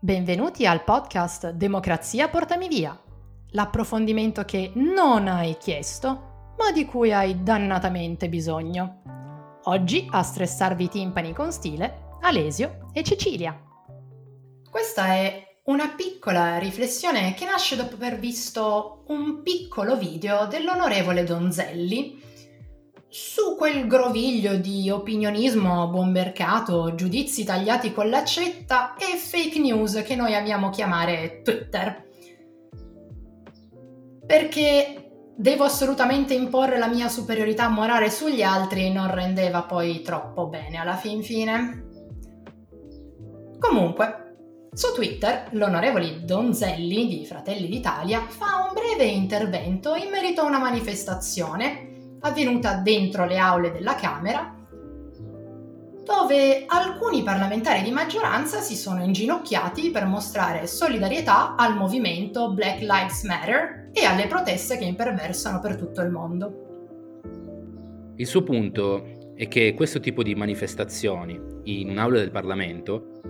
Benvenuti al podcast Democrazia Portami Via, l'approfondimento che non hai chiesto, ma di cui hai dannatamente bisogno. Oggi a stressarvi i timpani con stile, Alesio e Cecilia. Questa è una piccola riflessione che nasce dopo aver visto un piccolo video dell'onorevole Donzelli su quel groviglio di opinionismo buon mercato, giudizi tagliati con l'accetta e fake news che noi amiamo chiamare Twitter. Perché devo assolutamente imporre la mia superiorità morale sugli altri non rendeva poi troppo bene alla fin fine. Comunque, su Twitter l'onorevole Donzelli di Fratelli d'Italia fa un breve intervento in merito a una manifestazione avvenuta dentro le aule della Camera, dove alcuni parlamentari di maggioranza si sono inginocchiati per mostrare solidarietà al movimento Black Lives Matter e alle proteste che imperversano per tutto il mondo. Il suo punto è che questo tipo di manifestazioni in un'aula del Parlamento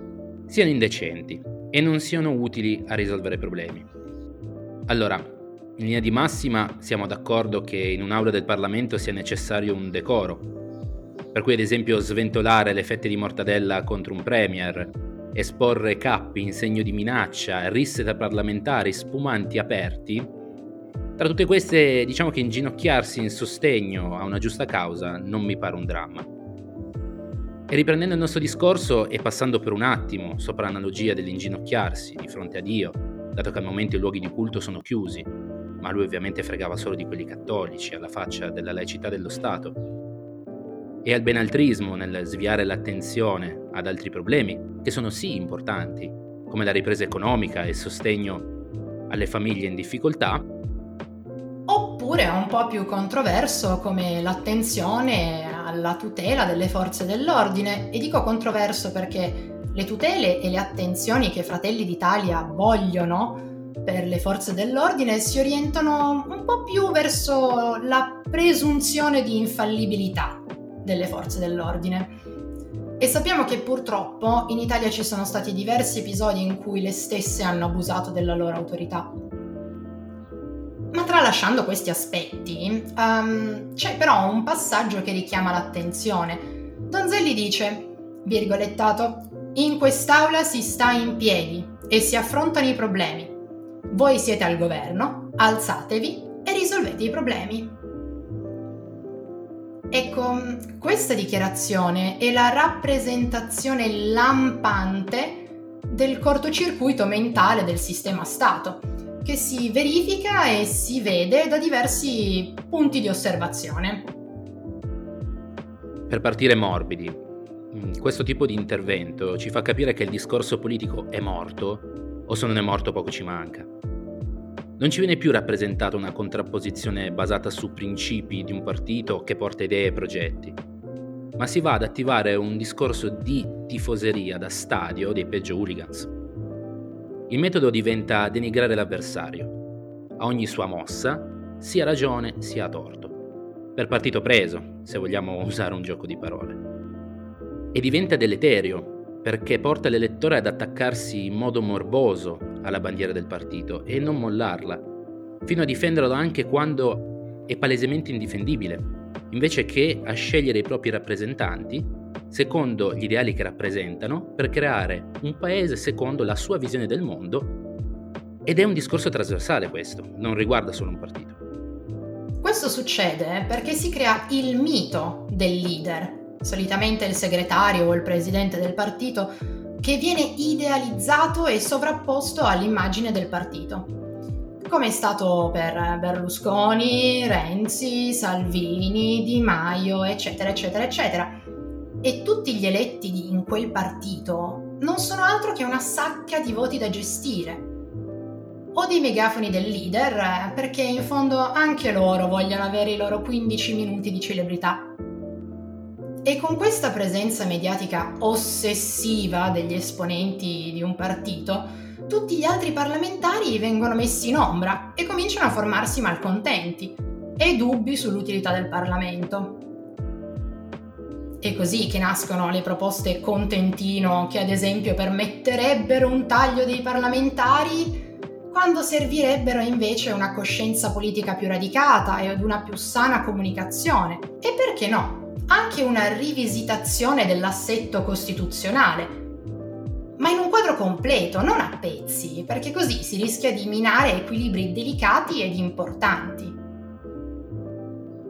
siano indecenti e non siano utili a risolvere problemi. Allora, in linea di massima siamo d'accordo che in un'aula del Parlamento sia necessario un decoro, per cui ad esempio sventolare le fette di mortadella contro un premier, esporre cappi in segno di minaccia, risse da parlamentari, spumanti aperti, tra tutte queste diciamo che inginocchiarsi in sostegno a una giusta causa non mi pare un dramma. E riprendendo il nostro discorso e passando per un attimo sopra l'analogia dell'inginocchiarsi di fronte a Dio, dato che al momento i luoghi di culto sono chiusi, ma lui ovviamente fregava solo di quelli cattolici, alla faccia della laicità dello Stato. E al benaltrismo nel sviare l'attenzione ad altri problemi, che sono sì importanti, come la ripresa economica e il sostegno alle famiglie in difficoltà, oppure un po' più controverso come l'attenzione alla tutela delle forze dell'ordine. E dico controverso perché le tutele e le attenzioni che Fratelli d'Italia vogliono per le forze dell'ordine si orientano un po' più verso la presunzione di infallibilità delle forze dell'ordine. E sappiamo che purtroppo in Italia ci sono stati diversi episodi in cui le stesse hanno abusato della loro autorità. Ma tralasciando questi aspetti, um, c'è però un passaggio che richiama l'attenzione. Donzelli dice, virgolettato, in quest'aula si sta in piedi e si affrontano i problemi. Voi siete al governo, alzatevi e risolvete i problemi. Ecco, questa dichiarazione è la rappresentazione lampante del cortocircuito mentale del sistema Stato, che si verifica e si vede da diversi punti di osservazione. Per partire morbidi, questo tipo di intervento ci fa capire che il discorso politico è morto o se non è morto poco ci manca. Non ci viene più rappresentata una contrapposizione basata su principi di un partito che porta idee e progetti, ma si va ad attivare un discorso di tifoseria da stadio dei peggio hooligans. Il metodo diventa denigrare l'avversario, a ogni sua mossa, sia ragione sia torto, per partito preso, se vogliamo usare un gioco di parole. E diventa deleterio perché porta l'elettore ad attaccarsi in modo morboso alla bandiera del partito e non mollarla, fino a difenderlo anche quando è palesemente indifendibile, invece che a scegliere i propri rappresentanti secondo gli ideali che rappresentano per creare un paese secondo la sua visione del mondo ed è un discorso trasversale questo, non riguarda solo un partito. Questo succede perché si crea il mito del leader, solitamente il segretario o il presidente del partito, che viene idealizzato e sovrapposto all'immagine del partito. Come è stato per Berlusconi, Renzi, Salvini, Di Maio, eccetera, eccetera, eccetera. E tutti gli eletti in quel partito non sono altro che una sacca di voti da gestire. O dei megafoni del leader, eh, perché in fondo anche loro vogliono avere i loro 15 minuti di celebrità. E con questa presenza mediatica ossessiva degli esponenti di un partito, tutti gli altri parlamentari vengono messi in ombra e cominciano a formarsi malcontenti e dubbi sull'utilità del Parlamento. È così che nascono le proposte contentino che ad esempio permetterebbero un taglio dei parlamentari quando servirebbero invece una coscienza politica più radicata e ad una più sana comunicazione. E perché no? Anche una rivisitazione dell'assetto costituzionale, ma in un quadro completo, non a pezzi, perché così si rischia di minare equilibri delicati ed importanti.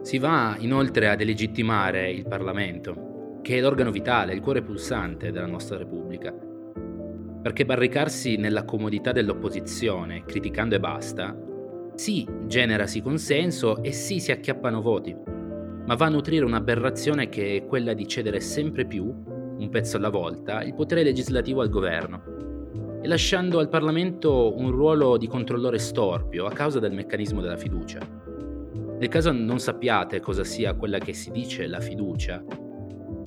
Si va inoltre a delegittimare il Parlamento, che è l'organo vitale, il cuore pulsante della nostra Repubblica. Perché barricarsi nella comodità dell'opposizione, criticando e basta, sì, generasi consenso e sì, si acchiappano voti, ma va a nutrire un'aberrazione che è quella di cedere sempre più, un pezzo alla volta, il potere legislativo al governo e lasciando al Parlamento un ruolo di controllore storpio a causa del meccanismo della fiducia. Nel caso non sappiate cosa sia quella che si dice la fiducia,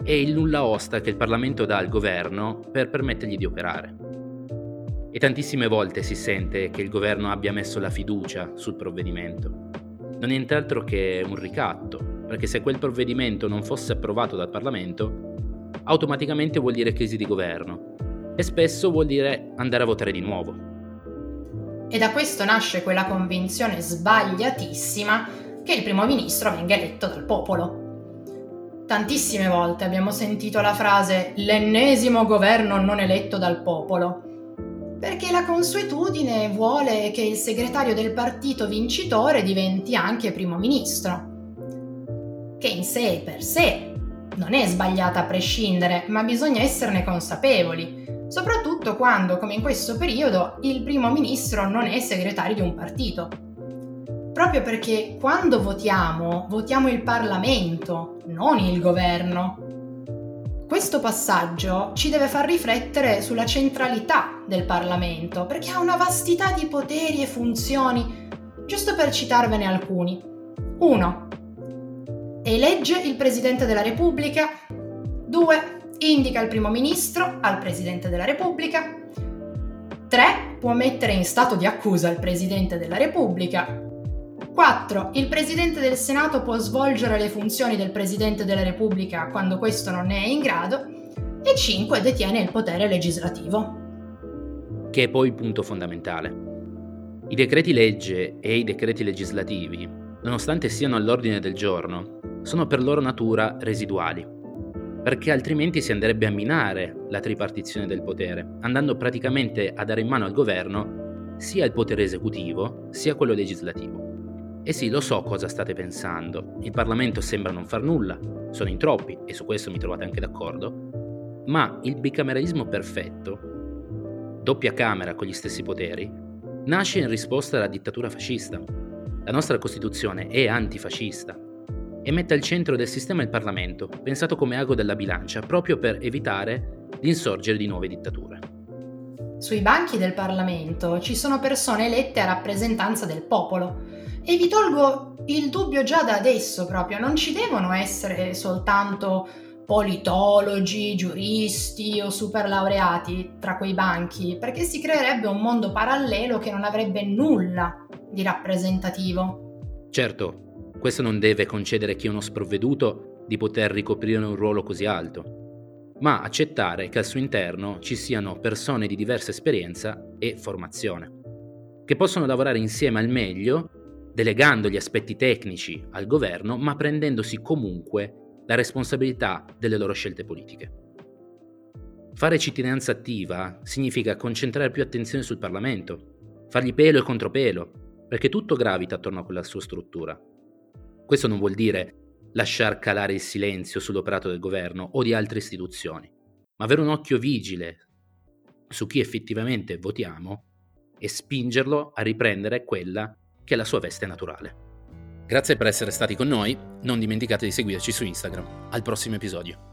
è il nulla osta che il Parlamento dà al governo per permettergli di operare. E tantissime volte si sente che il governo abbia messo la fiducia sul provvedimento. Non è nient'altro che un ricatto, perché se quel provvedimento non fosse approvato dal Parlamento, automaticamente vuol dire crisi di governo e spesso vuol dire andare a votare di nuovo. E da questo nasce quella convinzione sbagliatissima che il primo ministro venga eletto dal popolo. Tantissime volte abbiamo sentito la frase l'ennesimo governo non eletto dal popolo, perché la consuetudine vuole che il segretario del partito vincitore diventi anche primo ministro, che in sé per sé non è sbagliata a prescindere, ma bisogna esserne consapevoli, soprattutto quando, come in questo periodo, il primo ministro non è segretario di un partito proprio perché quando votiamo, votiamo il Parlamento, non il governo. Questo passaggio ci deve far riflettere sulla centralità del Parlamento, perché ha una vastità di poteri e funzioni, giusto per citarvene alcuni. 1. Elegge il Presidente della Repubblica. 2. Indica il Primo Ministro al Presidente della Repubblica. 3. Può mettere in stato di accusa il Presidente della Repubblica. 4. Il Presidente del Senato può svolgere le funzioni del Presidente della Repubblica quando questo non ne è in grado. E 5. Detiene il potere legislativo. Che è poi il punto fondamentale. I decreti legge e i decreti legislativi, nonostante siano all'ordine del giorno, sono per loro natura residuali, perché altrimenti si andrebbe a minare la tripartizione del potere, andando praticamente a dare in mano al governo sia il potere esecutivo sia quello legislativo. E sì, lo so cosa state pensando. Il Parlamento sembra non far nulla, sono in troppi, e su questo mi trovate anche d'accordo, ma il bicameralismo perfetto, doppia Camera con gli stessi poteri, nasce in risposta alla dittatura fascista. La nostra Costituzione è antifascista e mette al centro del sistema il Parlamento, pensato come ago della bilancia, proprio per evitare l'insorgere di nuove dittature. Sui banchi del Parlamento ci sono persone elette a rappresentanza del popolo e vi tolgo il dubbio già da adesso proprio, non ci devono essere soltanto politologi, giuristi o superlaureati tra quei banchi, perché si creerebbe un mondo parallelo che non avrebbe nulla di rappresentativo. Certo, questo non deve concedere chi è uno sprovveduto di poter ricoprire un ruolo così alto, ma accettare che al suo interno ci siano persone di diversa esperienza e formazione, che possono lavorare insieme al meglio delegando gli aspetti tecnici al governo, ma prendendosi comunque la responsabilità delle loro scelte politiche. Fare cittadinanza attiva significa concentrare più attenzione sul Parlamento, fargli pelo e contropelo, perché tutto gravita attorno a quella sua struttura. Questo non vuol dire lasciar calare il silenzio sull'operato del governo o di altre istituzioni, ma avere un occhio vigile su chi effettivamente votiamo e spingerlo a riprendere quella che è la sua veste naturale. Grazie per essere stati con noi, non dimenticate di seguirci su Instagram. Al prossimo episodio.